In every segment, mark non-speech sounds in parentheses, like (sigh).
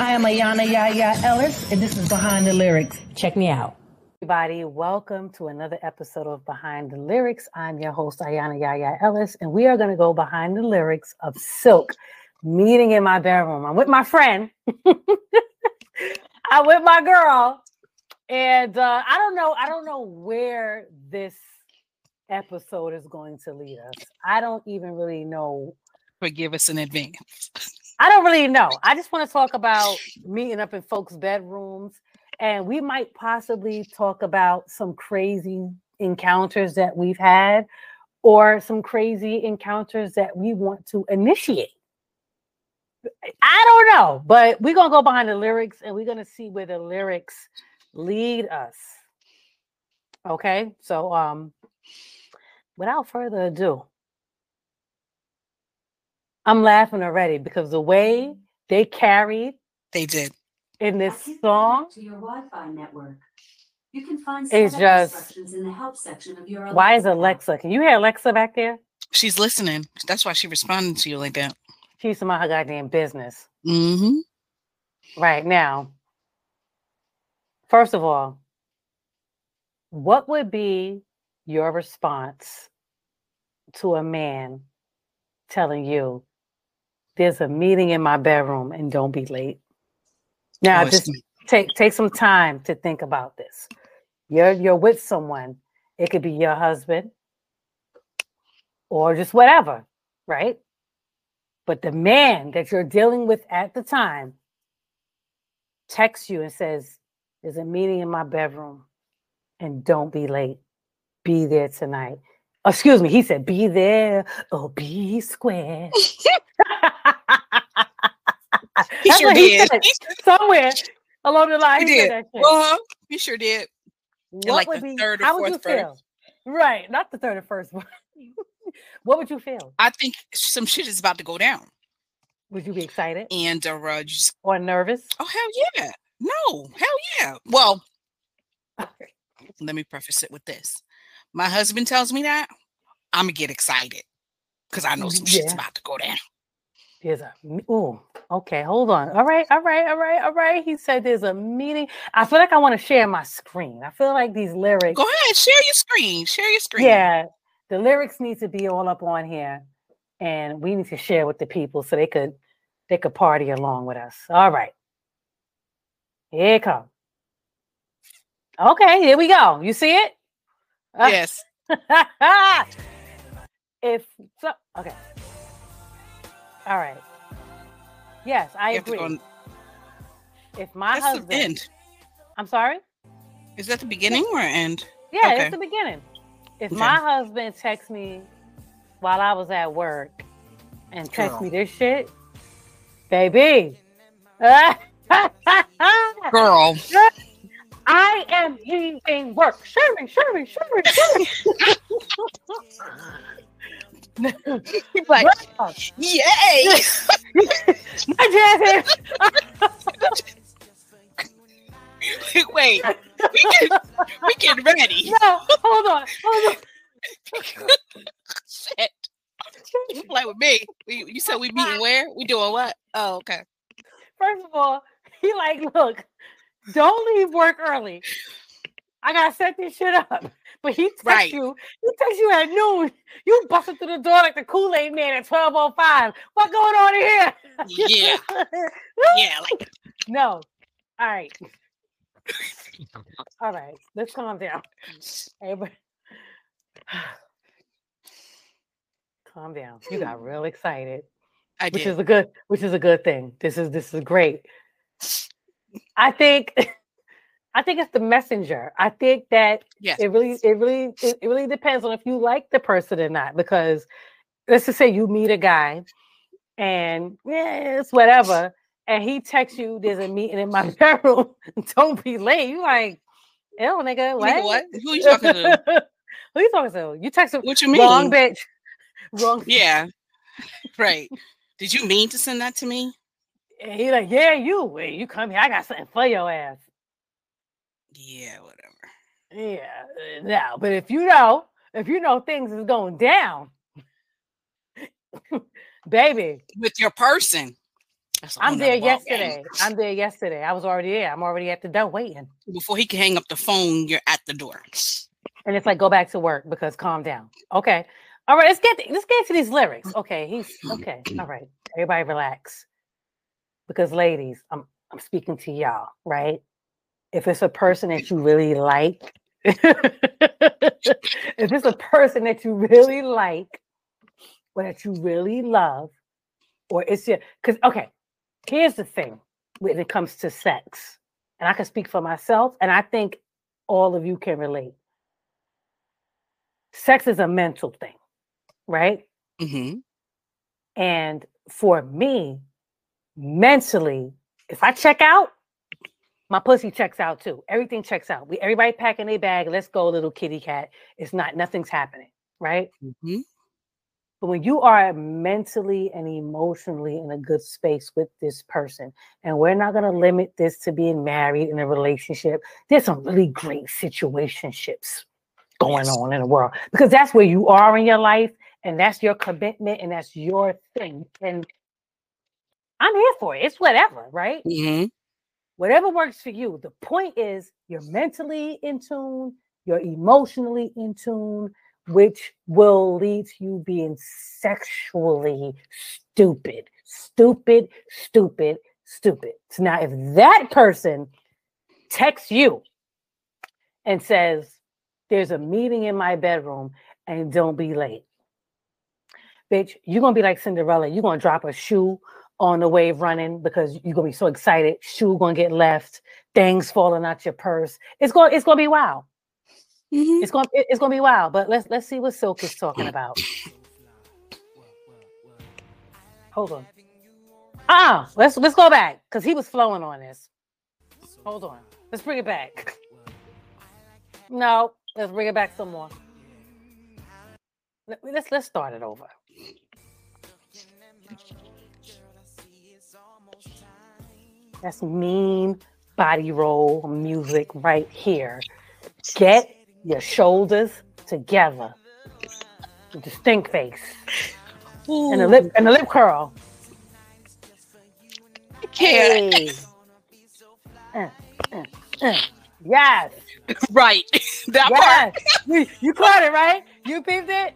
I am Ayana Yaya Ellis, and this is Behind the Lyrics. Check me out. Everybody, welcome to another episode of Behind the Lyrics. I'm your host, Ayana Yaya Ellis, and we are going to go behind the lyrics of Silk, meeting in my bedroom. I'm with my friend. (laughs) I'm with my girl. And uh, I don't know, I don't know where this episode is going to lead us. I don't even really know. Forgive us in advance. (laughs) I don't really know. I just want to talk about meeting up in folks' bedrooms, and we might possibly talk about some crazy encounters that we've had, or some crazy encounters that we want to initiate. I don't know, but we're gonna go behind the lyrics and we're gonna see where the lyrics lead us. Okay, so um, without further ado, I'm laughing already because the way they carried They did. in this song, to your Wi-Fi network. You can find It's just- instructions in the help section of your why is. Alexa? Can you hear Alexa back there? She's listening. That's why she responded to you like that. She's some of her goddamn business Mm-hmm. right now. First of all, what would be your response to a man telling you there's a meeting in my bedroom and don't be late? Now, Oh, it's- just take take some time to think about this. You're you're with someone. It could be your husband or just whatever, right? But the man that you're dealing with at the time texts you and says, There's a meeting in my bedroom and don't be late. Be there tonight. Excuse me, he said, Be there or be square. (laughs) He sure did. said. He (laughs) Somewhere along the line, He he, did. said that shit. Uh-huh. He sure did. what like would the be third or how would you fourth verse. feel? Right, not the third or first (laughs) one. what would you feel? I think some shit is about to go down. Would you be excited And uh, uh, just, or nervous? oh hell yeah. No, hell yeah. Well, (laughs) let me preface it with this. My husband tells me that, I'm gonna get excited. Because I know some shit's about to go down. There's a oh, okay, hold on. All right, all right, all right, all right. He said there's a meeting. I feel like I want to share my screen. I feel like these lyrics. Go ahead, share your screen. Share your screen. Yeah, the lyrics need to be all up on here, and we need to share with the people so they could they could party along with us. All right, here it comes. Okay, here we go. You see it? Uh, Yes. (laughs) if so, okay. All right. Yes, I You agree. on- if my That's husband, the end. I'm sorry. Is that the beginning or end? Yeah, Okay. it's the beginning. If Okay. my husband texts me while I was at work and text Girl. me this shit, baby, (laughs) Girl. I am leaving work. Sherry, Sherry, Sherry, Sherry. (laughs) like, Girl, yay! (laughs) my (laughs) jazz Wait, we get we get ready. No, hold on, hold on. Shit. You play with me. We, you said we meeting where? We doing what? Oh, okay. First of all, he like, look, don't leave work early. I gotta set this shit up. (laughs) But he texts Right. you, he texts you at noon. You busted through the door like the Kool-Aid man at 1205. What going on here? Yeah, (laughs) yeah. Like no. All right. All right. Let's calm down. Everybody. (sighs) calm down. You got hmm. real excited. I did. which is a good which is a good thing this is this is great i think (laughs) i think it's the messenger i think that Yes. it really it really it, it really depends on if you like the person or not because let's just say you meet a guy and yeah it's whatever and he texts you there's a meeting in my (laughs) bedroom don't be late you like ew nigga what, Nigga, what? Who you talking to? (laughs) who you talking to you texted What you mean? wrong bitch (laughs) wrong Yeah. Right. Did you mean to send that to me? And he like, yeah, you. Wait, you come here. I got something for your ass. Yeah, whatever. Yeah, uh, now, but if you know, if you know things is going down, (laughs) baby, With your person. That's a whole I'm there ball game. yesterday. I'm there yesterday. I was already there. I'm already at the door waiting. Before he can hang up the phone, you're at the door. And it's like, go back to work because calm down. Okay. All right, let's get let's get to these lyrics. Okay, he's okay. All right. Everybody relax. Because ladies, I'm I'm speaking to y'all, right? If it's a person that you really like, (laughs) if it's a person that you really like or that you really love, or it's your because okay, here's the thing when it comes to sex, and I can speak for myself, and I think all of you can relate. Sex is a mental thing, right? hmm And for me, mentally, if I check out, my pussy checks out too. Everything checks out. We everybody packing their bag. Let's go, little kitty cat. It's not nothing's happening, right? hmm But when you are mentally and emotionally in a good space with this person, and we're not going to limit this to being married in a relationship, there's some really great situationships going Yes. on in the world because that's where you are in your life, and that's your commitment, and that's your thing. And I'm here for it. It's whatever, right? hmm Whatever works for you. The point is, you're mentally in tune, you're emotionally in tune, which will lead to you being sexually stupid, stupid, stupid, stupid. So now, if that person texts you and says, There's a meeting in my bedroom and don't be late, bitch, you're gonna be like Cinderella. You're gonna drop a shoe on the way running because you're gonna be so excited. Shoe gonna get left, things falling out your purse. It's going it's gonna be wild. hmm It's gonna it's gonna be wild. But let's let's see what Silk is talking about. Hold on. Ah, let's let's go back because he was flowing on this. Hold on. Let's bring it back. No, let's bring it back some more. Let- Let's let's start it over. That's mean body roll music right here. Get your shoulders together. With the stink face and the lip and the lip curl. can't. Hey. Uh, uh, uh. Yes. (laughs) Right. (laughs) that part. Yes. You, you caught it, right? You peeped it?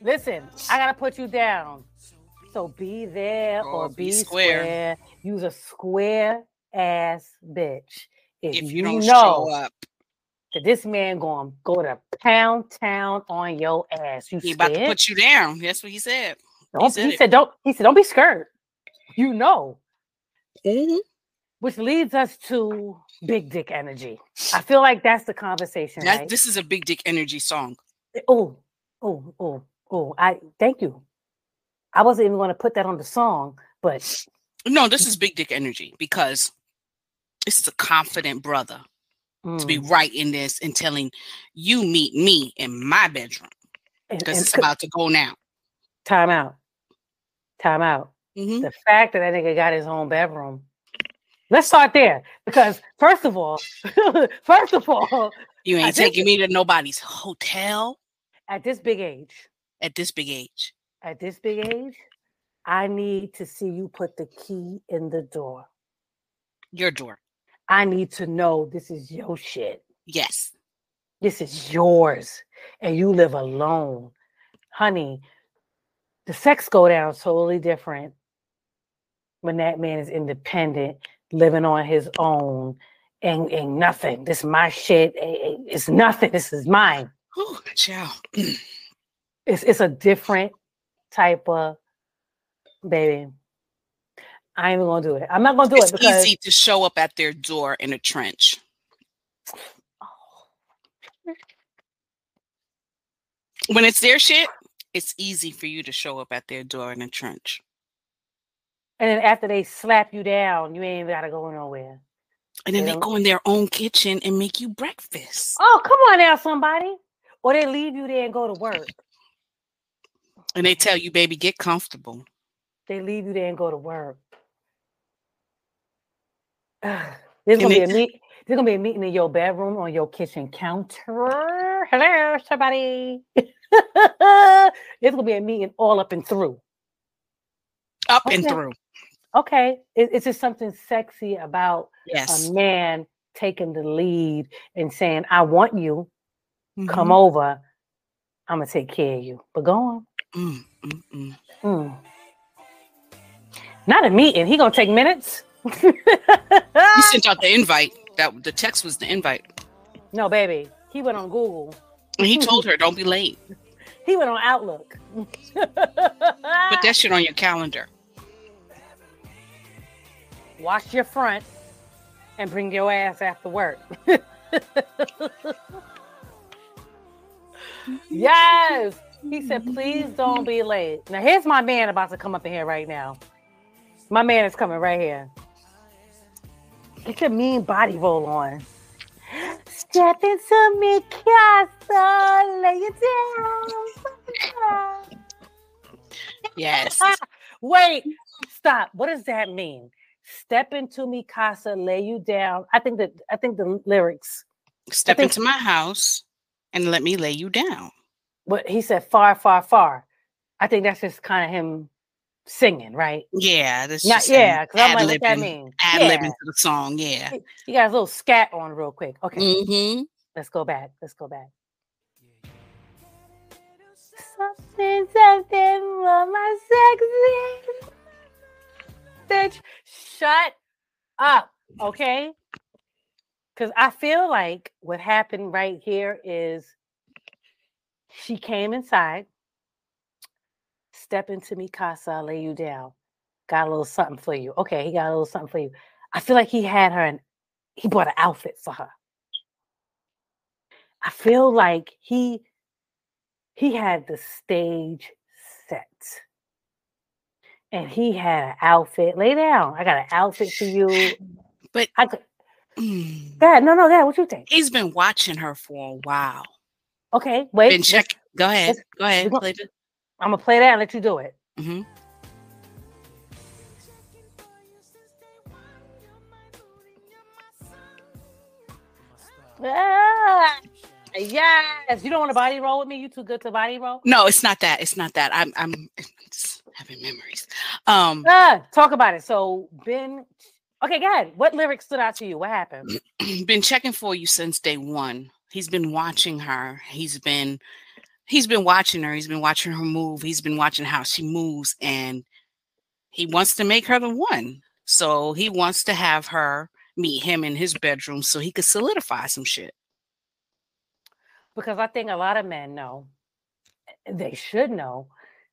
Listen, I gotta put you down. So be there or, Or be, be square. square. Use a square ass bitch. If, If you, you don't know show up, that this man gonna go to pound town on your ass, you he scared? about to put you down. That's what he said. Don't, said he said, "Don't." He said, "Don't be scared." You know, hmm which leads us to big dick energy. I feel like that's the conversation, That, right? This is a big dick energy song. Oh, oh, oh, oh! I thank you. I wasn't even going to put that on the song, but No, this is big dick energy because this is a confident brother to be mm, right in this and telling you meet me in my bedroom because it's about to go now. time out, time out. hmm The fact that that nigga got his own bedroom. Let's start there because first of all, (laughs) first of all, You ain't taking me to nobody's hotel at this big age, at this big age. At this big age, I need to see you put the key in the door. Your door. I need to know this is your shit. Yes. This is yours. And you live alone. Honey, the sex go down totally different when that man is independent, living on his own, and, and nothing. This is my shit. It's nothing. This is mine. Whew, child. (clears throat) It's it's a different type of baby. I ain't gonna do it. I'm not gonna do it's it because easy to show up at their door in a trench. When it's their shit, it's easy for you to show up at their door in a trench. and then after they slap you down, you ain't gotta go nowhere. And then They they go in their own kitchen and make you breakfast. Oh, come on now, somebody. Or they leave you there and go to work. And they tell you, baby, get comfortable. They leave you there and go to work. Ugh, (sighs) There's gonna be they a meet. There's gonna be a meeting in your bedroom on your kitchen counter. Hello, somebody. (laughs) There's gonna be a meeting all up and through. Up and Okay. through. okay, it, it's just something sexy about Yes. a man taking the lead and saying, "I want you, come Mhm. over, I'm gonna take care of you." But go on. Mm, mm, mm. Mm. Not a meeting. He gonna take minutes. (laughs) He sent (laughs) out the invite. That the text was the invite. no, baby. He went on Google. And he told her, "Don't be late. (laughs) He went on Outlook. Put that shit on your calendar." Wash your front and bring your ass after work. yes. He said, please (laughs) don't be late. Now, here's my man about to come up in here right now. My man is coming right here. Get your mean body roll on. Step into me, casa, lay it down. Yes. (laughs) Wait, stop. What does that mean? Step into me, casa, lay you down. I think that I think the lyrics. Step think- into my house and let me lay you down. What he said, far, far, far. I think that's just kind of him singing, right? Yeah, that's Not yeah, because I'm like, what that mean? Ad-libbing Yeah. to the song. Yeah. He got a little scat on real quick. Okay, Mm-hmm. let's go back. Let's go back. Something, something for my sexy bitch. Shut up, okay? Because I feel like what happened right here is she came inside, step into me, casa, i lay you down. Got a little something for you. Okay, he got a little something for you. I feel like he had her and he bought an outfit for her. I feel like he he had the stage set. And he had an outfit. Lay down. I got an outfit for you. But I could mm, Dad, no, no, Dad, what you think? he's been watching her for a while. Okay, wait. Been let's- check. Go ahead. let's- Go ahead. gonna- I'm gonna play that and let you do it. Mm-hmm. Ah, yes. You don't want to body roll with me? You too good to body roll? No, it's not that. It's not that. I'm I'm just (laughs) having memories. Um, Ah, talk about it. So Ben Okay, go ahead. What lyrics stood out to you? What happened? (clears throat) been checking for you since day one. He's been watching her. He's been he's been watching her. He's been watching her move. He's been watching how she moves and he wants to make her the one. So he wants to have her meet him in his bedroom so he could solidify some shit. because I think a lot of men know, they should know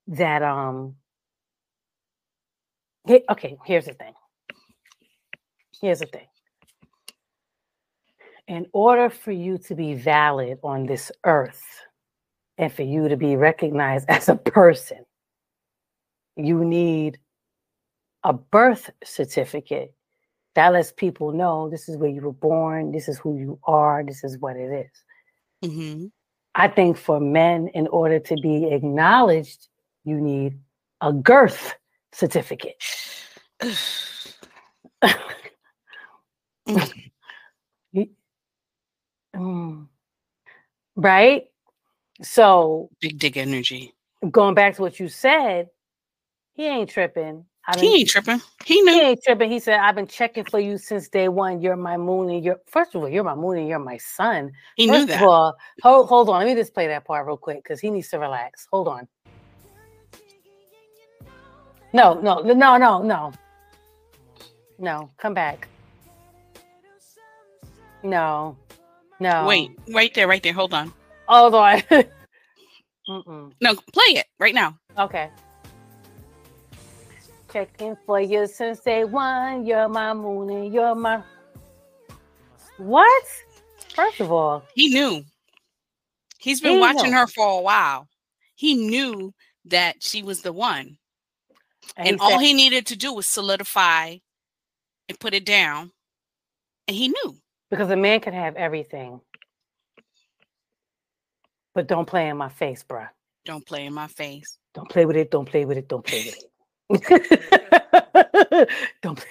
that um okay, here's the thing. Here's the thing. In order for you to be valid on this earth and for you to be recognized (laughs) as a person, you need a birth certificate that lets people know this is where you were born, this is who you are, this is what it is. hmm I think for men, in order to be acknowledged, you need a girth certificate. (sighs) Mm. right? So Big dick energy. going back to what you said, he ain't tripping. He ain't tripping. He he ain't tripping. He said, I've been checking for you since day one. You're my moon and you're first of all, you're my moon and you're my son." He knew that. of all, hold, hold on. Let me just play that part real quick because he needs to relax. Hold on. No, no, no, no, no. No, come back. No, no. Wait, right there, right there. Hold on. Hold on. (laughs) No, play it right now. Okay. Checking for you since day one. You're my moon and you're my. What? First of all, He knew. He's been He watching knew. her for a while. He knew that she was the one. and, And he all said- he needed to do was solidify and put it down. And he knew. Because a man can have everything, but don't play in my face, bruh. Don't play in my face. Don't play with it. Don't play with it. Don't play with it. (laughs) don't play.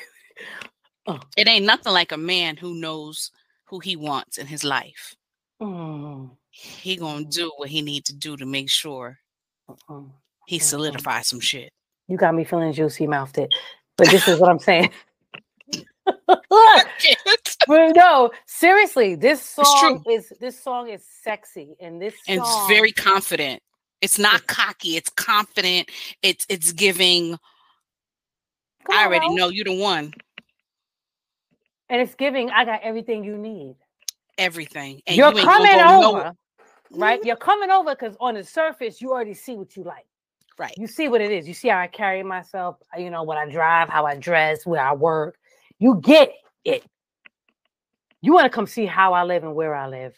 With it It ain't nothing like a man who knows who he wants in his life. Mm, He gonna do what he need to do to make sure he solidifies some shit. You got me feeling juicy mouthed. It. But this is what I'm saying. (laughs) (laughs) but no, seriously, this song is this song is sexy and this and song, it's very confident. It's not cocky. It's confident. It's it's giving. I already Ralph. know you the one. and it's giving. I got everything you need. Everything. And You're you coming over, nowhere. right? Mm-hmm. You're coming over because on the surface you already see what you like. Right. You see what it is. You see how I carry myself. You know what I drive, how I dress, where I work. You get it. You want to come see how I live and where I live.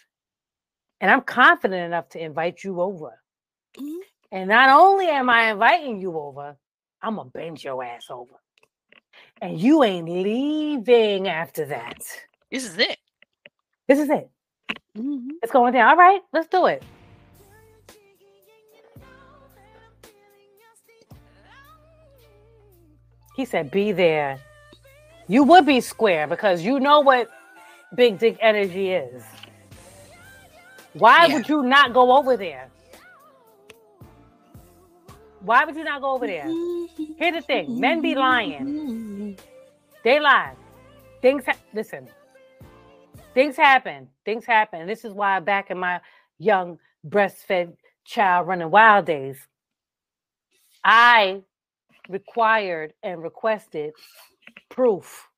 And I'm confident enough to invite you over. Mhm. And not only am I inviting you over, I'm going to bend your ass over. And you ain't leaving after that. This is it. This is it. Mhm. It's going down. All right, let's do it. He said, be there. You would be square because you know what big dick energy is. Why Yeah. would you not go over there? Why would you not go over there? Here's the thing men be lying. They lie. Things, ha- listen, things happen. Things happen. This is why back in my young breastfed child running wild days, I required and requested proof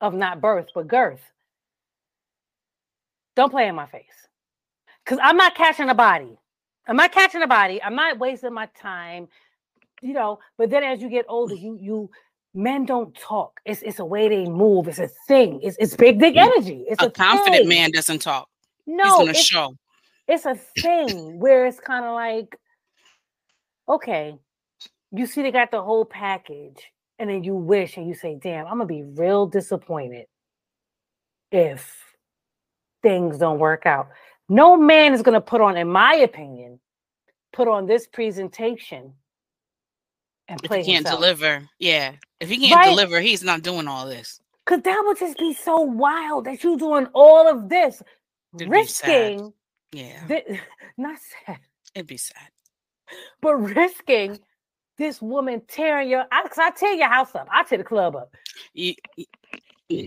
of not birth, but girth. Don't play in my face. Because I'm not catching a body. I'm not catching a body. I'm not wasting my time. You know, but then as you get older, mm. you you men don't talk. It's it's a way they move. It's a thing. It's it's big dick mm. energy. It's a, A confident thing. man doesn't talk. No, it's, show. it's a thing where it's kind of like, okay, you see they got the whole package, and then you wish and you say, damn, I'm gonna be real disappointed if things don't work out. No man is gonna put on, in my opinion, put on this presentation and If play he can't himself. deliver, yeah. If he can't Right. deliver, he's not doing all this. Cause that would just be so wild that you're doing all of this, It'd risking, Yeah, thi- (laughs) not sad, it'd be sad. but risking this woman tearing your I, I tear your house up. I tear the club up. You, you-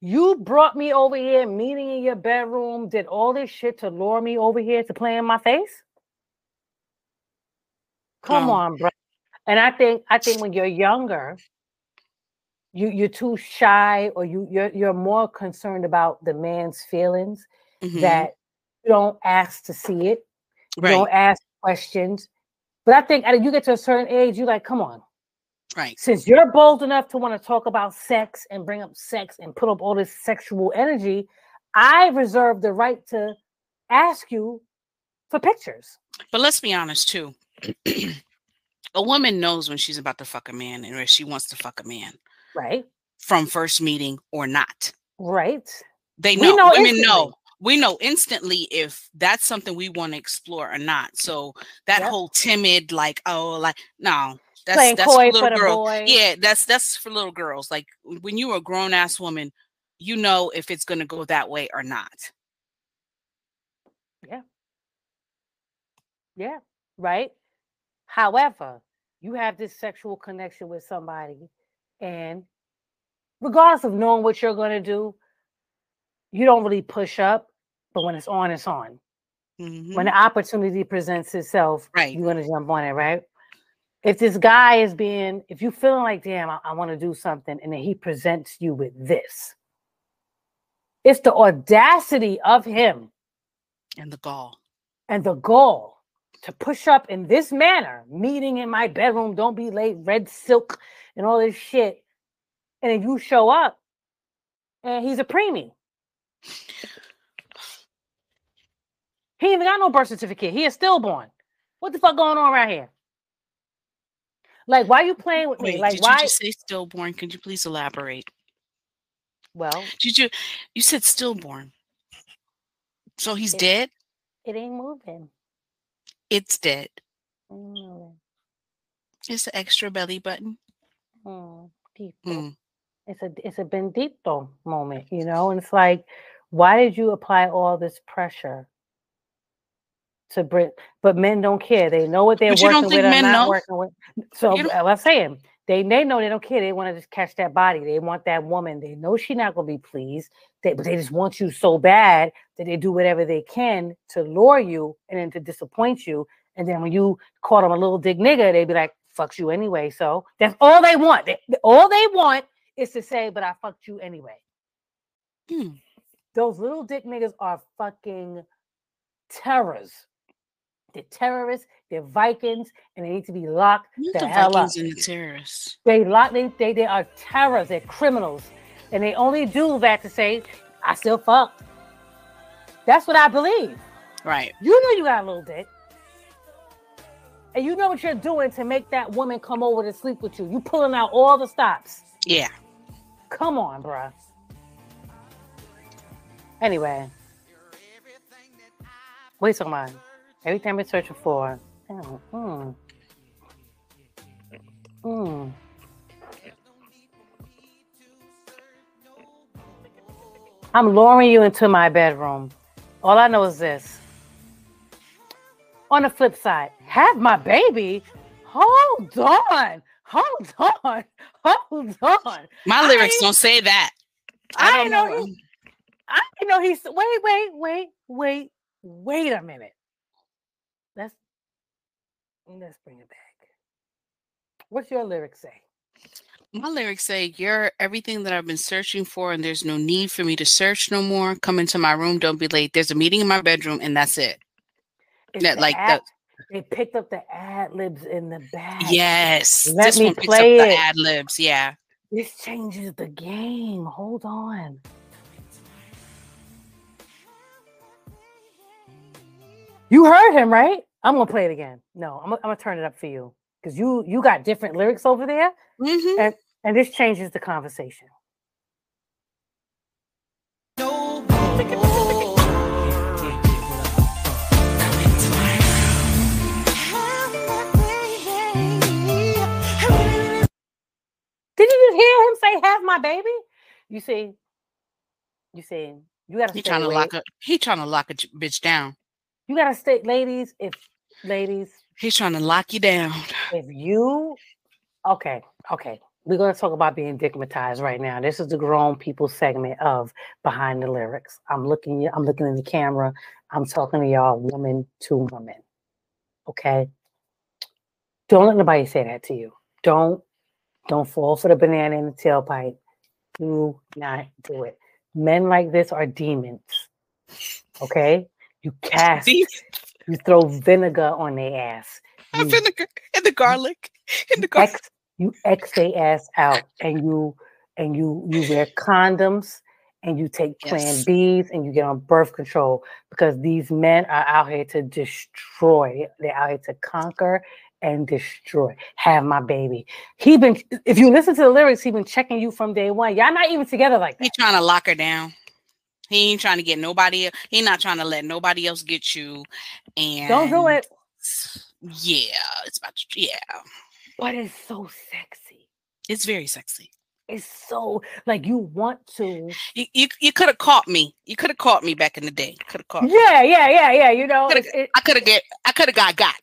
You brought me over here, meeting in your bedroom, did all this shit to lure me over here to play in my face. Come on, bro. And I think I think when you're younger, you you're too shy or you you're you're more concerned about the man's feelings mhm, that you don't ask to see it. You right, don't ask questions. But I think you get to a certain age, you're like, come on. right. Since you're bold enough to want to talk about sex and bring up sex and put up all this sexual energy, I reserve the right to ask you for pictures. But let's be honest too. (clears throat) a woman knows when she's about to fuck a man and if she wants to fuck a man Right? from first meeting or not. Right. They know. know Women instantly. know. We know instantly if that's something we want to explore or not. So that Yep. whole timid, like, oh, like, no, that's Playing that's for little girls. Yeah, that's that's for little girls. Like when you're a grown ass woman, you know if it's gonna go that way or not. Yeah. Yeah. Right. However, you have this sexual connection with somebody, and regardless of knowing what you're going to do, you don't really push up. But when it's on, it's on. Mhm. when the opportunity presents itself, Right. you're gonna jump on it, right? If this guy is being, if you feeling like, damn, I, I want to do something, and then he presents you with this, it's the audacity of him and the gall. and the gall to push up in this manner, meeting in my bedroom, don't be late, red silk, and all this shit, and then you show up, and he's a preemie. He ain't even got no birth certificate. He is stillborn. What the fuck going on right here? Like, why are you playing with me? Wait, Like, did why? you just say stillborn? Could you please elaborate? Well, Did you you said stillborn? So he's It- dead? it ain't moving. It's dead. Moving. It's the extra belly button. Mm. Mm. It's a it's a bendito moment, you know. And it's like, why did you apply all this pressure to Brit, but men don't care. They know what they're But you don't working think with or men not know? working with. So I'm saying they they know they don't care. They want to just catch that body. They want that woman. They know she's not gonna be pleased. They, but they just want you so bad that they do whatever they can to lure you and then to disappoint you. And then when you call them a little dick nigga, they be like, "Fucks you anyway." So that's all they want. They- all they want is to say, "But I fucked you anyway." Hmm. Those little dick niggas are fucking terrors. They're terrorists. They're Vikings, and they need to be locked Not the, the hell up. Vikings and the terrorists. They lock. They, they they are terrorists. They're criminals, and they only do that to say, "I still fucked." That's what I believe. Right. You know you got a little dick. And you know what you're doing to make that woman come over to sleep with you. You pulling out all the stops. Yeah. Come on, bruh. Anyway. Wait a minute. Every time we're searching for. Oh, mm. Mm. I'm luring you into my bedroom. All I know is this. On the flip side, have my baby. Hold on. Hold on. (laughs) Hold on. My lyrics don't say that. I I don't know know. he- I know he's wait, wait, wait, wait, wait a minute. Let's bring it back. What's your lyrics say? My lyrics say, You're everything that I've been searching for, and there's no need for me to search no more. Come into my room, don't be late. There's a meeting in my bedroom, and that's it. It's the like the- they picked up the ad libs in the back. Yes. Let this me one picks play up the it. ad libs. Yeah. This changes the game. Hold on. You heard him, right? I'm gonna play it again. No, I'm, gonna- I'm gonna turn it up for you because you you got different lyrics over there, hmm and and this changes the conversation. Did you just hear him say "have my baby"? You see, you see, you gotta He stay trying to lock a he trying to lock a bitch down. You gotta stay, ladies. If ladies, He's trying to lock you down. if you okay okay we're going to talk about being digmatized right now. This is the grown people segment of behind the lyrics. I'm looking i'm looking in the camera. I'm talking to y'all woman to woman okay? Don't let nobody say that to you. Don't don't fall for the banana in the tailpipe. Do not do it. Men like this are demons okay? You (laughs) cast? You throw vinegar on their ass (laughs) you in the, (laughs) the garlic. In the garlic. X you X their ass out and you and you you wear condoms and you take plan Yes. B's and you get on birth control because these men are out here to destroy. They're out here to conquer and destroy. Have my baby. He been if you listen to the lyrics, he been checking you from day one. Y'all not even together like He that. trying to lock her down. He ain't trying to get nobody. He not trying to let nobody else get you. And Don't do it. Yeah, it's about to, yeah. But it's so sexy. It's very sexy. It's so like you want to. You you, you could have caught me. You could have caught me back in the day. Could have caught. me. Yeah, yeah, yeah, yeah. You know, it, I could have get. I could have got got.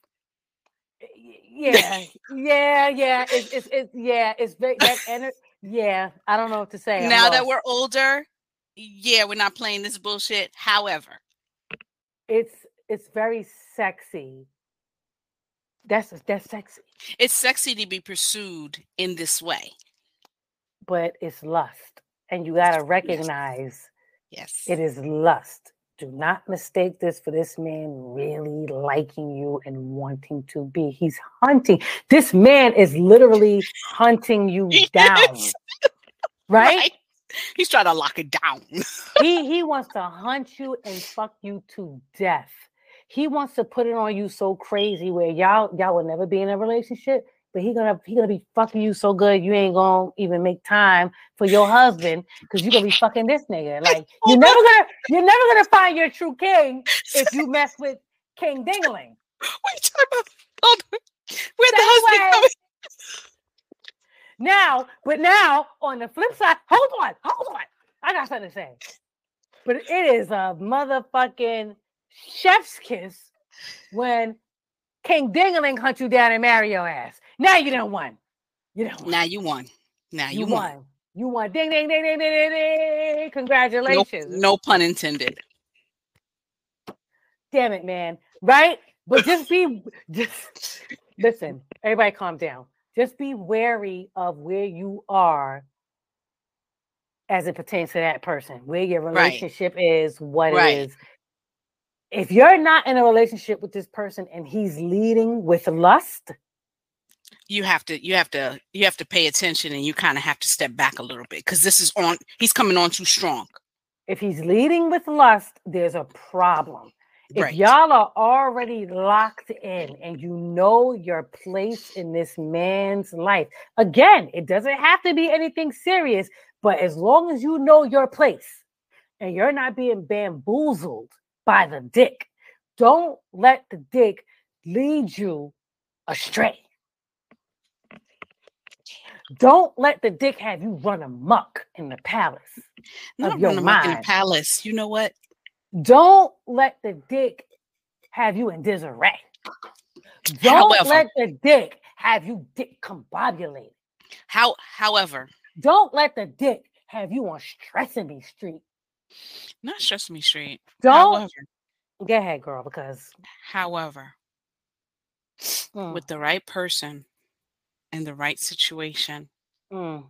Yeah yeah yeah it's it's, it's yeah it's very that (laughs) ener- yeah i don't know what to say I'm now that we're older, yeah, we're not playing this bullshit. However, it's it's very sexy that's that's sexy it's sexy to be pursued in this way. but it's lust and you got to recognize Yes. it is lust do not mistake this for this man really liking you and wanting to be he's hunting this man is literally hunting you down is. (laughs) right? He's trying to lock it down. (laughs) he he wants to hunt you and fuck you to death. He wants to put it on you so crazy where y'all y'all will never be in a relationship, but he gonna he gonna be fucking you so good you ain't gonna even make time for your husband because you're gonna be fucking this nigga. (laughs) Like you're never gonna you're never gonna find your true king if you mess (laughs) with King Dingling. What are you talking about? Hold on. Where'd the husband away. Now, but now on the flip side, hold on, hold on. I got something to say. But it is a motherfucking chef's kiss when King Dingaling hunt you down and marry your ass. Now you don't won. You don't won. Now you won. Now you, you won. won. You won. Ding ding ding ding ding ding. ding. No, Congratulations. no pun intended. Damn it, man. Right? But just be just listen, everybody calm down. Just be wary of where you are as it pertains to that person, where your Right. relationship is, what Right. it is. If you're not in a relationship with this person and he's leading with lust, You have to you have to you have to pay attention and you kind of have to step back a little bit because this is on he's coming on too strong. if he's leading with lust, there's a problem. If Right. y'all are already locked in and you know your place in this man's life, again, it doesn't have to be anything serious, but as long as you know your place and you're not being bamboozled by the dick, don't let the dick lead you astray. Don't let the dick have you run amok in the palace. Not of your running amok in the mind. palace. You know what? Don't let the dick have you in disarray. Don't However- let the dick have you dick combobulated. How however, Don't let the dick have you on stressing me street. not stress me straight. Don't However, go ahead, girl, because however, mm, with the right person and the right situation, mm.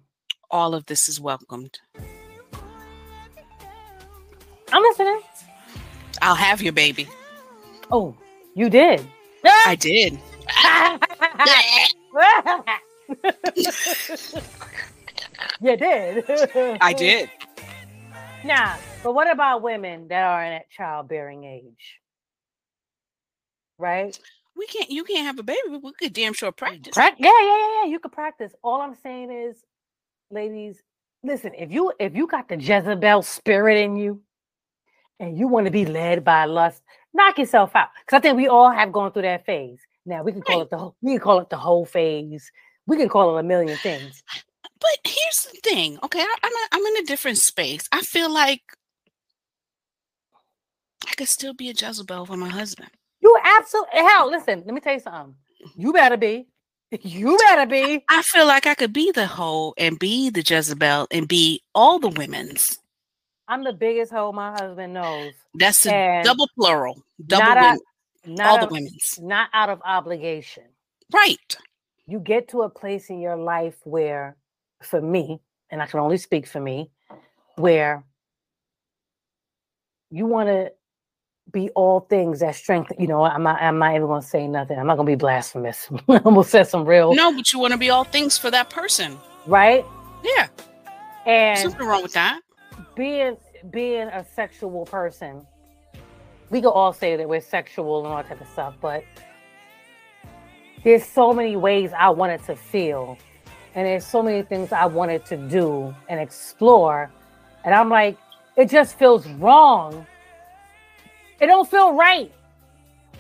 all of this is welcomed. I'm listening. I'll have your baby. Oh, you did. I did. (laughs) you did. I did. Nah, but what about women that are in that childbearing age? Right? We can't. You can't have a baby. but We could damn sure practice. Prac- yeah, yeah, yeah, yeah. You could practice. All I'm saying is, ladies, listen. If you if you got the Jezebel spirit in you, and you want to be led by lust, knock yourself out. Because I think we all have gone through that phase. Now we can call Right. it the whole. We can call it the whole phase. We can call it a million things. (sighs) But here's the thing. Okay, I, I'm a, I'm in a different space. I feel like I could still be a Jezebel for my husband. You absolutely eh, hell. Listen, let me tell you something. You better be. (laughs) You better be. I feel like I could be the hoe and be the Jezebel and be all the women's. I'm the biggest hoe my husband knows. That's And double plural. Double not women, out, not all the women's. not out of obligation. Right. you get to a place in your life where, for me, and I can only speak for me, where you want to be all things that strengthen. You know, I'm not. I'm not even going to say nothing. I'm not going to be blasphemous. (laughs) I'm going to say some real, No, but you want to be all things for that person. right? Yeah. And There's nothing wrong with that. Being being a sexual person, we could all say that we're sexual and all that type of stuff, but there's so many ways I wanted to feel, and there's so many things I wanted to do and explore, and I'm like, it just feels wrong. It don't feel right.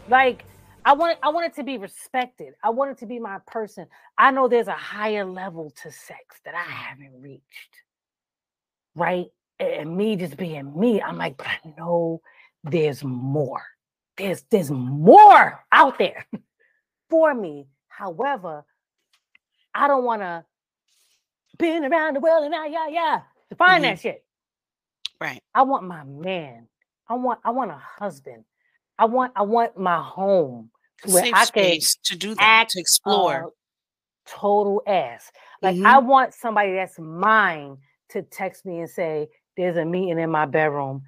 Like I want I want it to be respected. I want it to be my person. I know there's a higher level to sex that I haven't reached. Right? And me just being me, I'm like, but I know there's more. There's there's more out there (laughs) for me. However, I don't want to been around the world and ah yeah yeah to find that shit. Right. I want my man. I want I want a husband. I want I want my home to where Safe I can to do that, to explore. total ass. Like I Mhm. want somebody that's mine to text me and say, "There's a meeting in my bedroom.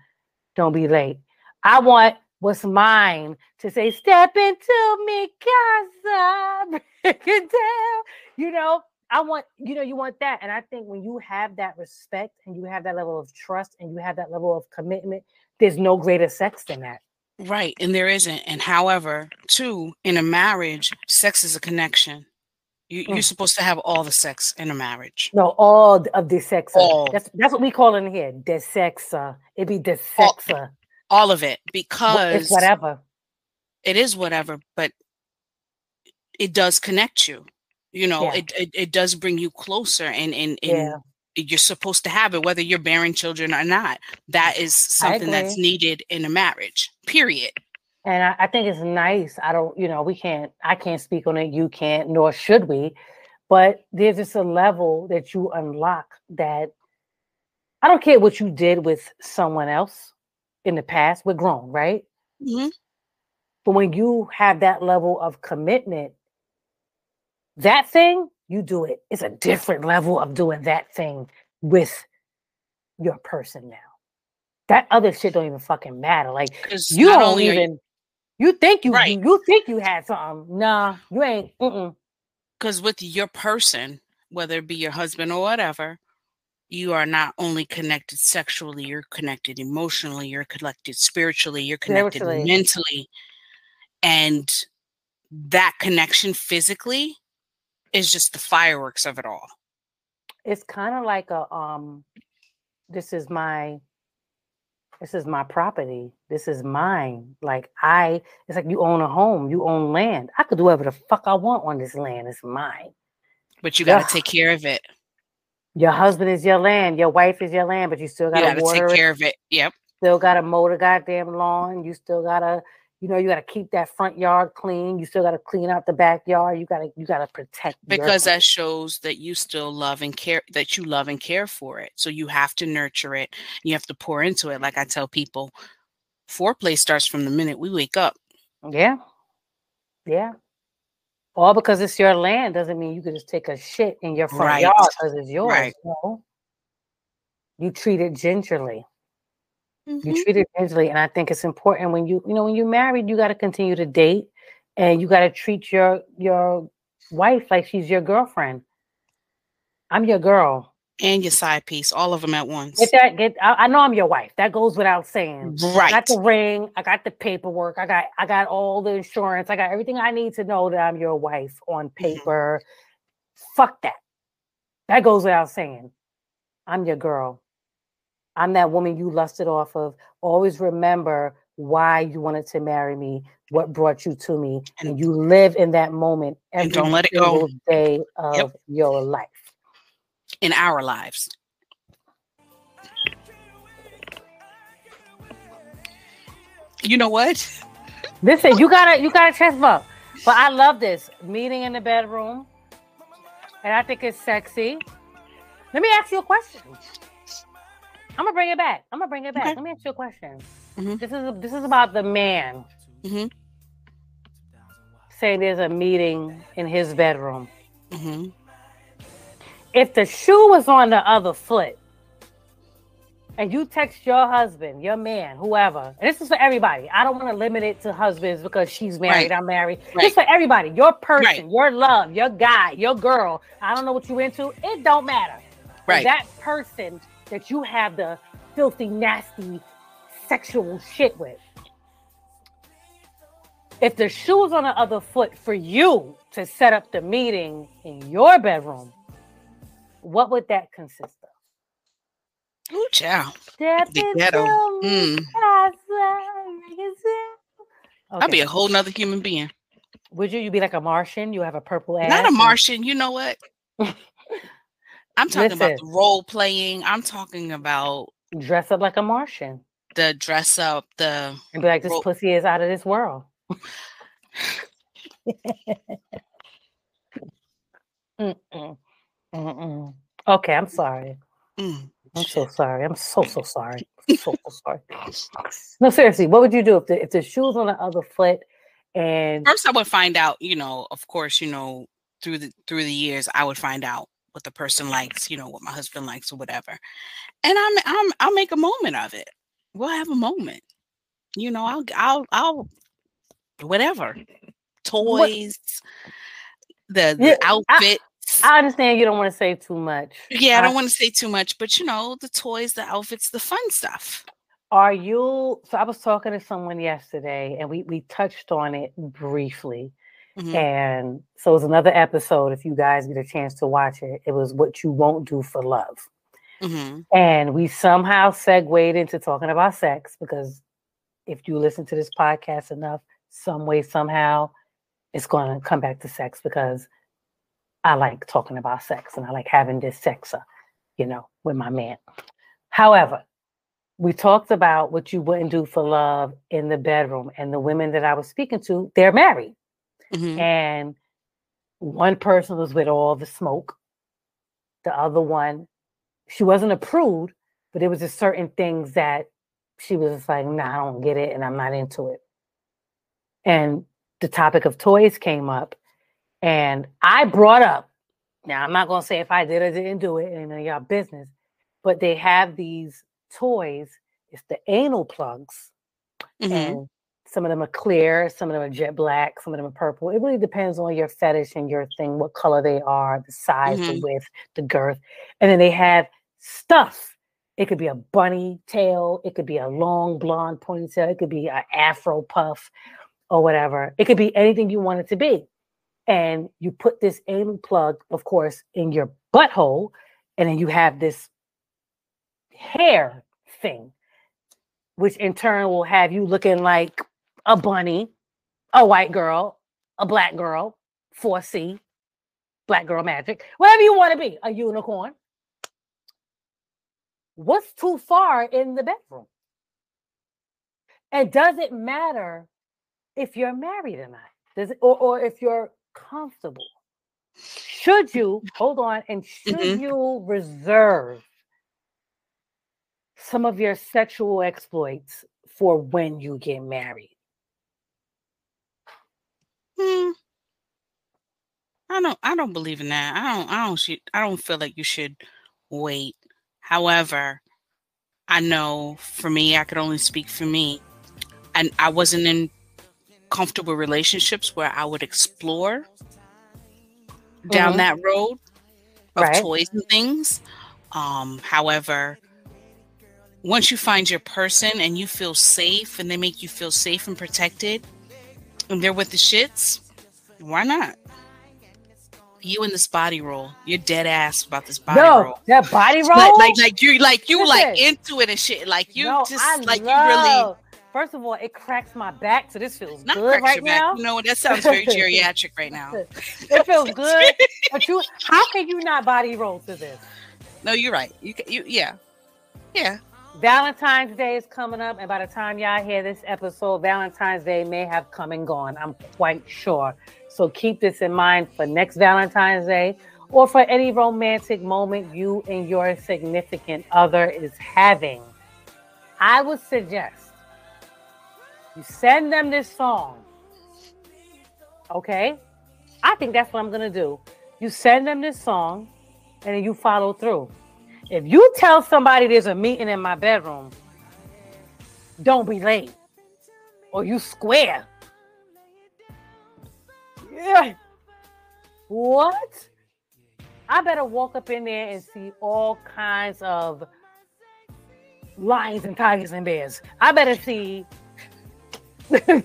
Don't be late." I want what's mine to say, "Step into me, casa, break it down." You know, I want you know you want that, and I think when you have that respect and you have that level of trust and you have that level of commitment, there's no greater sex than that. Right. And there isn't. And however, too, in a marriage, sex is a connection. You, You're Mm. supposed to have all the sex in a marriage. No, all of the sex. Uh, all. That's that's what we call in here. The sexa. Uh, it be the All- sexa. Uh. All of it. Because It's whatever. it is whatever, but it does connect you. You know, Yeah. it, it it does bring you closer and and, and Yeah. you're supposed to have it whether you're bearing children or not. That is something that's needed in a marriage. Period. And I, I think it's nice. I don't, you know, we can't, I can't speak on it. You can't, nor should we. But there's just a level that you unlock that I don't care what you did with someone else in the past. We're grown, right? Mhm. But when you have that level of commitment, that thing, you do it. It's a different level of doing that thing with your person now. That other shit don't even fucking matter. Like you don't only are you- even. You think you, Right. you think you had something? Nah, you ain't. Mm-mm. because with your person, whether it be your husband or whatever, you are not only connected sexually, you're connected emotionally, you're connected spiritually, you're connected Spiritually. mentally. And that connection physically is just the fireworks of it all. It's kind of like a um. This is my. This is my property. This is mine. Like I, it's like you own a home. You own land. I could do whatever the fuck I want on this land. It's mine. But you got to take care of it. Your husband is your land. Your wife is your land, but you still gotta got to water take it. care of it. Yep. Still gotta mow the goddamn lawn. You still gotta, you know, you gotta keep that front yard clean. You still gotta clean out the backyard. You gotta, you gotta protect Because that shows that you still love and care, that you love and care for it. So you have to nurture it. You have to pour into it. Like I tell people, foreplay starts from the minute we wake up. Yeah. Yeah. All because it's your land doesn't mean you can just take a shit in your front Right. yard because it's yours. Right. No. You treat it gingerly. Mhm. You treat it gingerly. And I think it's important when you, you know, when you're married, you got to continue to date and you got to treat your your wife like she's your girlfriend. I'm your girl. and your side piece, all of them at once. Get that, get I, I know I'm your wife. That goes without saying. Right. I got the ring. I got the paperwork. I got I got all the insurance. I got everything I need to know that I'm your wife on paper. Fuck that. That goes without saying. I'm your girl. I'm that woman you lusted off of. Always remember why you wanted to marry me, what brought you to me, and, And- you live in that moment every and don't let it go. day of your life. in our lives. You know what? Listen, you gotta you gotta chest bump. But I love this meeting in the bedroom, and I think it's sexy. Let me ask you a question. I'm gonna bring it back. I'm gonna bring it back. Okay. Let me ask you a question. Mhm. This is this is about the man Mhm. saying there's a meeting in his bedroom. hmm If the shoe was on the other foot, and you text your husband, your man, whoever, and this is for everybody. I don't want to limit it to husbands because she's married, Right. I'm married. Right. Just for everybody, your person, Right. your love, your guy, your girl. I don't know what you into. It don't matter. Right. That person that you have the filthy, nasty, sexual shit with. If the shoe was on the other foot for you to set up the meeting in your bedroom, what would that consist of? Ooh, child. Step The ghetto. Mm. castle. I'd be a whole nother human being. Would you? You'd be like a Martian? You have a purple ass. Not a and- Martian. You know what? (laughs) I'm talking about the role playing. I'm talking about Dress up like a Martian the dress up, the and be like, "This pussy is out of this world." Mm-mm. Mm-mm. Okay, I'm sorry. mm, I'm so sorry. I'm so so sorry. So so sorry. No, seriously, what would you do if the if the shoes on the other foot and first I would find out, you know, of course, you know, through the through the years, I would find out what the person likes, you know, what my husband likes or whatever. And I'm I'm I'll make a moment of it. We'll have a moment. You know, I'll I'll I'll whatever. Toys, the, the Yeah, outfit. I understand you don't want to say too much. yeah, I I- don't want to say too much, but you know, the toys, the outfits, the fun stuff. Are you so I was talking to someone yesterday and we we touched on it briefly. Mhm. And so it was another episode if you guys get a chance to watch it. It was what you won't do for love. Mhm. And we somehow segued into talking about sex because if you listen to this podcast enough, some way, somehow, it's going to come back to sex because I like talking about sex and I like having this sexa, you know, with my man. However, we talked about what you wouldn't do for love in the bedroom, and the women that I was speaking to, they're married, Mhm. and one person was with all the smoke, the other one, she wasn't a prude, but it was just certain things that she was just like, nah, I don't get it, and I'm not into it. And the topic of toys came up, and I brought up. Now I'm not gonna say if I did or didn't do it, and y'all business, but they have these toys. It's the anal plugs, Mhm. and some of them are clear, some of them are jet black, some of them are purple. It really depends on your fetish and your thing, what color they are, the size, the Mhm. width, the girth. And then they have stuff. It could be a bunny tail, it could be a long blonde ponytail, it could be an afro puff or whatever. It could be anything you want it to be. And you put this anal plug, of course, in your butthole, and then you have this hair thing, which in turn will have you looking like a bunny, a white girl, a black girl, 4C, black girl magic, whatever you want to be, a unicorn. What's too far in the bedroom? And does it matter if you're married or not? Does it, or, or if you're comfortable? Should you hold on and should Mhm. you reserve some of your sexual exploits for when you get married? Hmm. I don't. I don't believe in that. I don't. I don't. Should, I don't feel like you should wait. However, I know for me, I could only speak for me, and I wasn't in comfortable relationships where I would explore down Mhm. that road of Right. toys and things. Um, however, once you find your person and you feel safe, and they make you feel safe and protected, and they're with the shits, why not? You in this body roll. You're dead ass about this body no, roll. that body roll. Like, like, like you, like you, like into it and shit. Like you no, just, I like you really First of all, it cracks my back, so this feels not good right your back. now. You know what? That sounds very (laughs) geriatric right now. It feels good, (laughs) but you, how can you not body roll to this? No, you're right. You, ca- you, yeah, yeah. Valentine's Day is coming up, and by the time y'all hear this episode, Valentine's Day may have come and gone. I'm quite sure. So keep this in mind for next Valentine's Day or for any romantic moment you and your significant other is having. I would suggest you send them this song. Okay? I think that's what I'm going to do. You send them this song and then you follow through. If you tell somebody there's a meeting in my bedroom, don't be late. Or you square. Yeah. What? I better walk up in there and see all kinds of lions and tigers and bears. I better see. (laughs) don't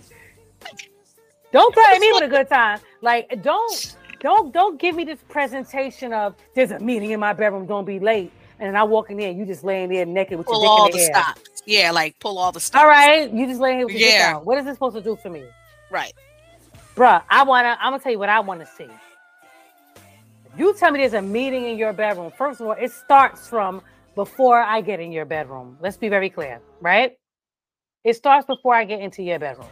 threaten me with a good time. Like, don't, don't, don't give me this presentation of there's a meeting in my bedroom. Don't be late. And then I walk in there, and you just laying there naked with Pull your all dick the in the air. stops. Yeah, like pull all the stops. All right, you just laying here with your dick Yeah. out. What is this supposed to do for me, Right. bruh? I wanna. I'm gonna tell you what I want to see. If you tell me there's a meeting in your bedroom, first of all, it starts from before I get in your bedroom. Let's be very clear, right? It starts before I get into your bedroom.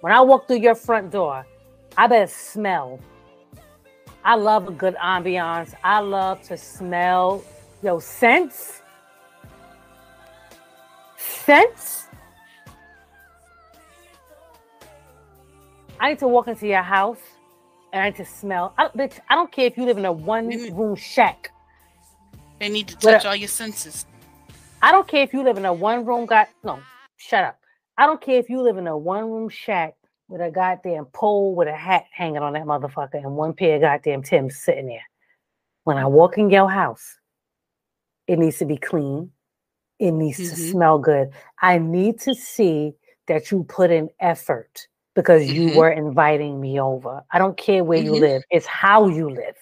When I walk through your front door, I better smell. I love a good ambiance. I love to smell yo sense? Sense? I need to walk into your house and I need to smell. I, bitch, I don't care if you live in a one room shack. They need to touch a- all your senses. I don't care if you live in a one room got no, shut up. I don't care if you live in a one room shack with a goddamn pole with a hat hanging on that motherfucker and one pair of goddamn Tim's sitting there. When I walk in your house, it needs to be clean. It needs to Mhm. smell good. I need to see that you put in effort because you Mhm. were inviting me over. I don't care where you Mhm. live, it's how you live.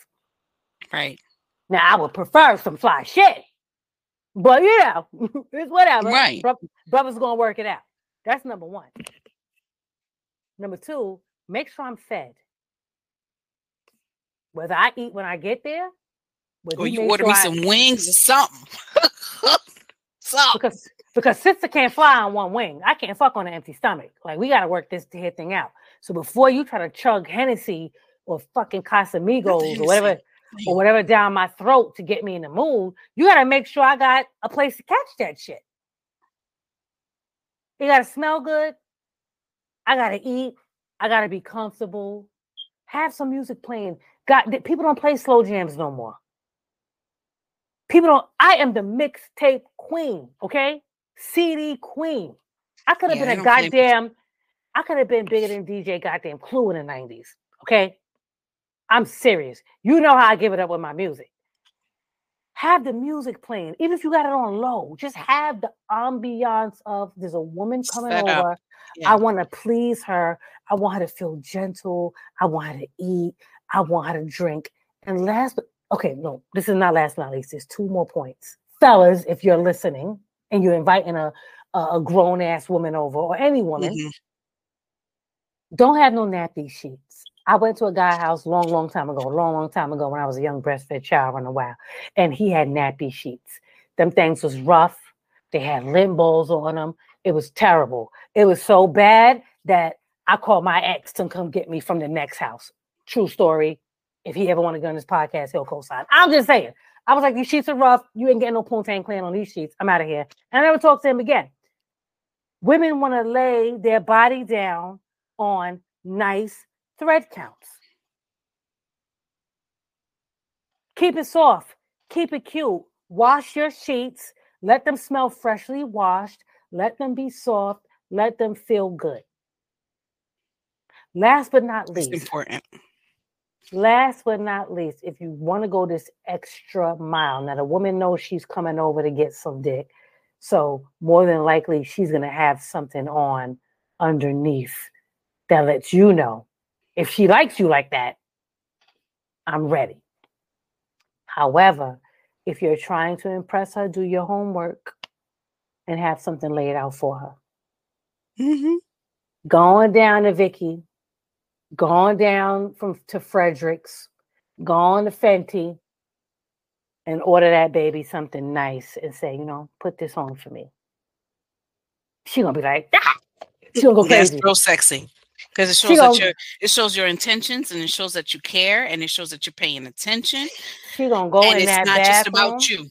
Right. Now I would prefer some fly shit, but you know, (laughs) it's whatever. Right. Bro- brother's gonna work it out. That's number one. Number two, make sure I'm fed. Whether I eat when I get there, whether Or you order sure me I- some wings or something. (laughs) up? because because sister can't fly on one wing. I can't fuck on an empty stomach. Like we gotta work this here thing out. So before you try to chug Hennessy or fucking Casamigos or whatever or whatever down my throat to get me in the mood, you gotta make sure I got a place to catch that shit. It gotta smell good. I gotta eat. I gotta be comfortable. Have some music playing. Got people don't play slow jams no more. People don't. I am the mixtape queen. Okay, CD queen. I could have Yeah, been a don't play- goddamn. I could have been bigger than DJ goddamn Clue in the nineties. Okay, I'm serious. You know how I give it up with my music. Have the music playing, even if you got it on low. Just have the ambiance of there's a woman coming Set over. Yeah. I want to please her. I want her to feel gentle. I want her to eat. I want her to drink. And last, but okay, no, this is not last not least. There's two more points, fellas. If you're listening and you're inviting a a, a grown ass woman over or any woman, Mhm. don't have no nappy sheets. I went to a guy house long, long time ago, long, long time ago when I was a young breastfed child running a while, and he had nappy sheets. Them things was rough. They had limbos on them. It was terrible. It was so bad that I called my ex to come get me from the next house. True story. If he ever want to go on this podcast, he'll co-sign. I'm just saying. I was like, these sheets are rough. You ain't getting no Poontang clan on these sheets. I'm out of here. And I never talked to him again. Women want to lay their body down on nice thread counts. Keep it soft, keep it cute. Wash your sheets, let them smell freshly washed, let them be soft, let them feel good. Last but not It's least, important. Last but not least, if you want to go this extra mile, now the woman knows she's coming over to get some dick. So more than likely she's gonna have something on underneath that lets you know if she likes you like that, I'm ready. However, if you're trying to impress her, do your homework and have something laid out for her. Mhm. Going down to Vicky, going down from to Fredericks, gone to Fenty, and order that baby something nice and say, you know, put this on for me. She gonna be like, ah! she gonna go That's crazy. real sexy because it shows that gon- you it shows your intentions and it shows that you care and it shows that you're paying attention She gonna go and in it's that not bathroom. just about you.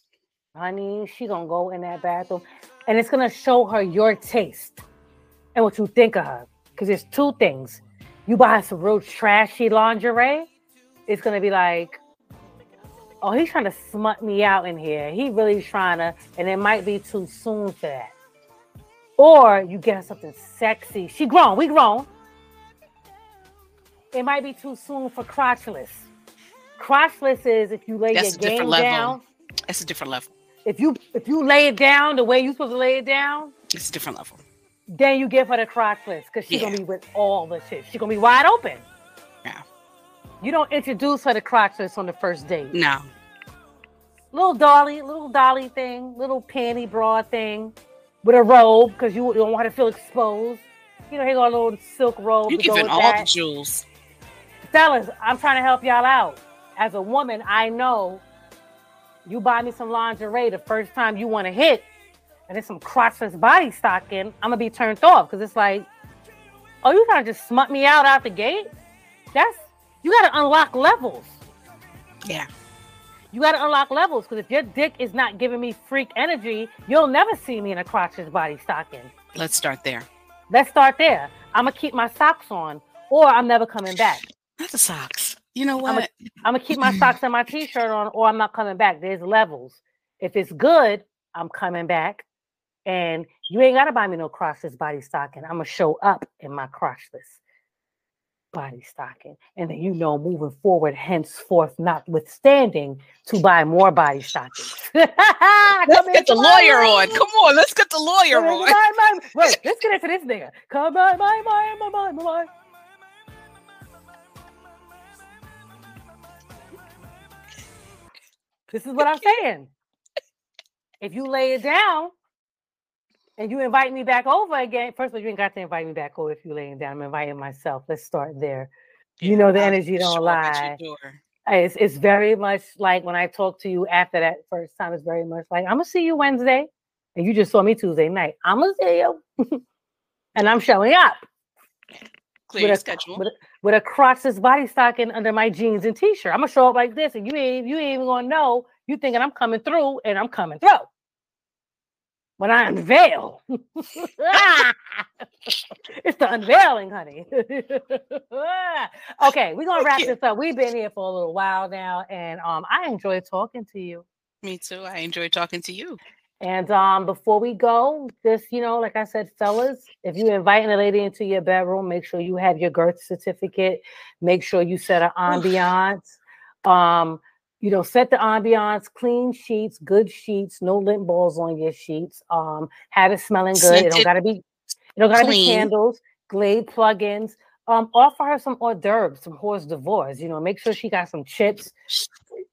honey. She gonna go in that bathroom, and it's gonna show her your taste and what you think of her. Because there's two things: you buy some real trashy lingerie, it's gonna be like, oh, he's trying to smut me out in here. He really trying to, and it might be too soon for that. Or you get her something sexy. She grown. We grown. It might be too soon for crotchless. Crotchless is if you lay That's your a different game level. down It's a different level. if you if you lay it down the way you're supposed to lay it down, It's a different level. Then you give her the crotchless because she's Yeah. gonna be with all the shit. She's gonna be wide open. Yeah. You don't introduce her to crotchless on the first date. No. Little dolly, little dolly thing, little panty bra thing with a robe because you, you don't want her to feel exposed. You know, he got a little silk robe. You to go giving all that. the jewels. fellas, I'm trying to help y'all out. As a woman, I know you buy me some lingerie the first time you want to hit, and it's some crotchless body stocking, I'm gonna be turned off because it's like, oh, you trying to just smut me out out the gate? That's you gotta unlock levels. Yeah. You gotta unlock levels because if your dick is not giving me freak energy, you'll never see me in a crotchless body stocking. Let's start there. Let's start there. I'm gonna keep my socks on, or I'm never coming back. Not the socks. You know what? I'm gonna keep my socks and my t-shirt on, or I'm not coming back. There's levels. If it's good, I'm coming back. And you ain't gotta buy me no crotchless body stocking. I'm gonna show up in my crotchless body stocking. And then you know moving forward, henceforth, notwithstanding, to buy more body stockings. (laughs) Let's get the lawyer on. Come on, let's get the lawyer on. Wait, (laughs) let's get into this nigga. Come on, my, my, my, my, my, my. This is what I'm saying. If you lay it down and you invite me back over again, first of all, you ain't got to invite me back over if you laying down. I'm inviting myself. Let's start there. You know the I'll energy don't lie. Uh, it's, it's very much like when I talk to you after that first time, it's very much like, I'm to see you Wednesday. and you just saw me Tuesday night, I'm gonna see you, (laughs) and I'm showing up Clear with a, schedule. with a, with a crotchless body stocking under my jeans and t-shirt. I'm gonna show up like this, and you ain't you ain't even gonna know. You thinking I'm coming through, and I'm coming through when I unveil. (laughs) it's the unveiling, honey. (laughs) okay, we're gonna wrap this up. We've been here for a little while now, and um, I enjoy talking to you. Me too. I enjoy talking to you. And um, before we go, just you know, like I said, fellas, if you're inviting a lady into your bedroom, make sure you have your girth certificate. Make sure you set an ambiance. Um, you know, set the ambiance, clean sheets, good sheets, no lint balls on your sheets. Um, have it smelling good. It don't gotta be, it don't gotta be candles, Glade plugins. Um, offer her some hors d'oeuvres, some horse d'oeuvres. You know, make sure she got some chips.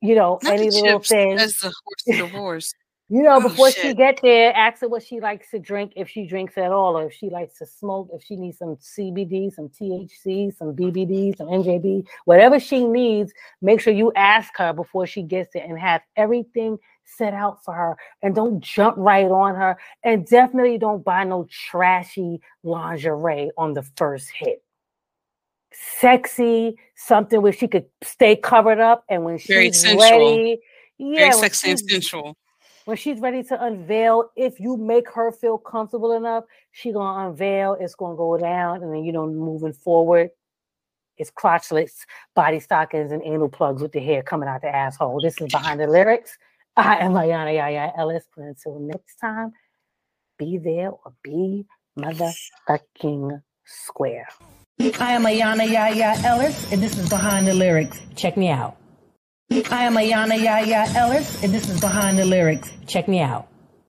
You know, Not any little chips. things. That's the horse divorce. You know, Oh, before she get there, ask her what she likes to drink, if she drinks at all, or if she likes to smoke, if she needs some CBD, some THC, some BBD, some NJB, whatever she needs. Make sure you ask her before she gets there and have everything set out for her. And don't jump right on her. And definitely don't buy no trashy lingerie on the first hit. Sexy, something where she could stay covered up, and when Very she's sensual. ready, yeah, Very sexy and sensual. When she's ready to unveil, if you make her feel comfortable enough, she gonna unveil. It's gonna go down, and then you know, moving forward, it's crotchless, body stockings, and anal plugs with the hair coming out the asshole. This is behind the lyrics. I am Ayana Yaya Ellis. But until next time, be there or be motherfucking square. I am Ayana Yaya Ellis, and this is Behind the Lyrics. Check me out. I am Ayana Yaya Ellis, and this is Behind the Lyrics. Check me out.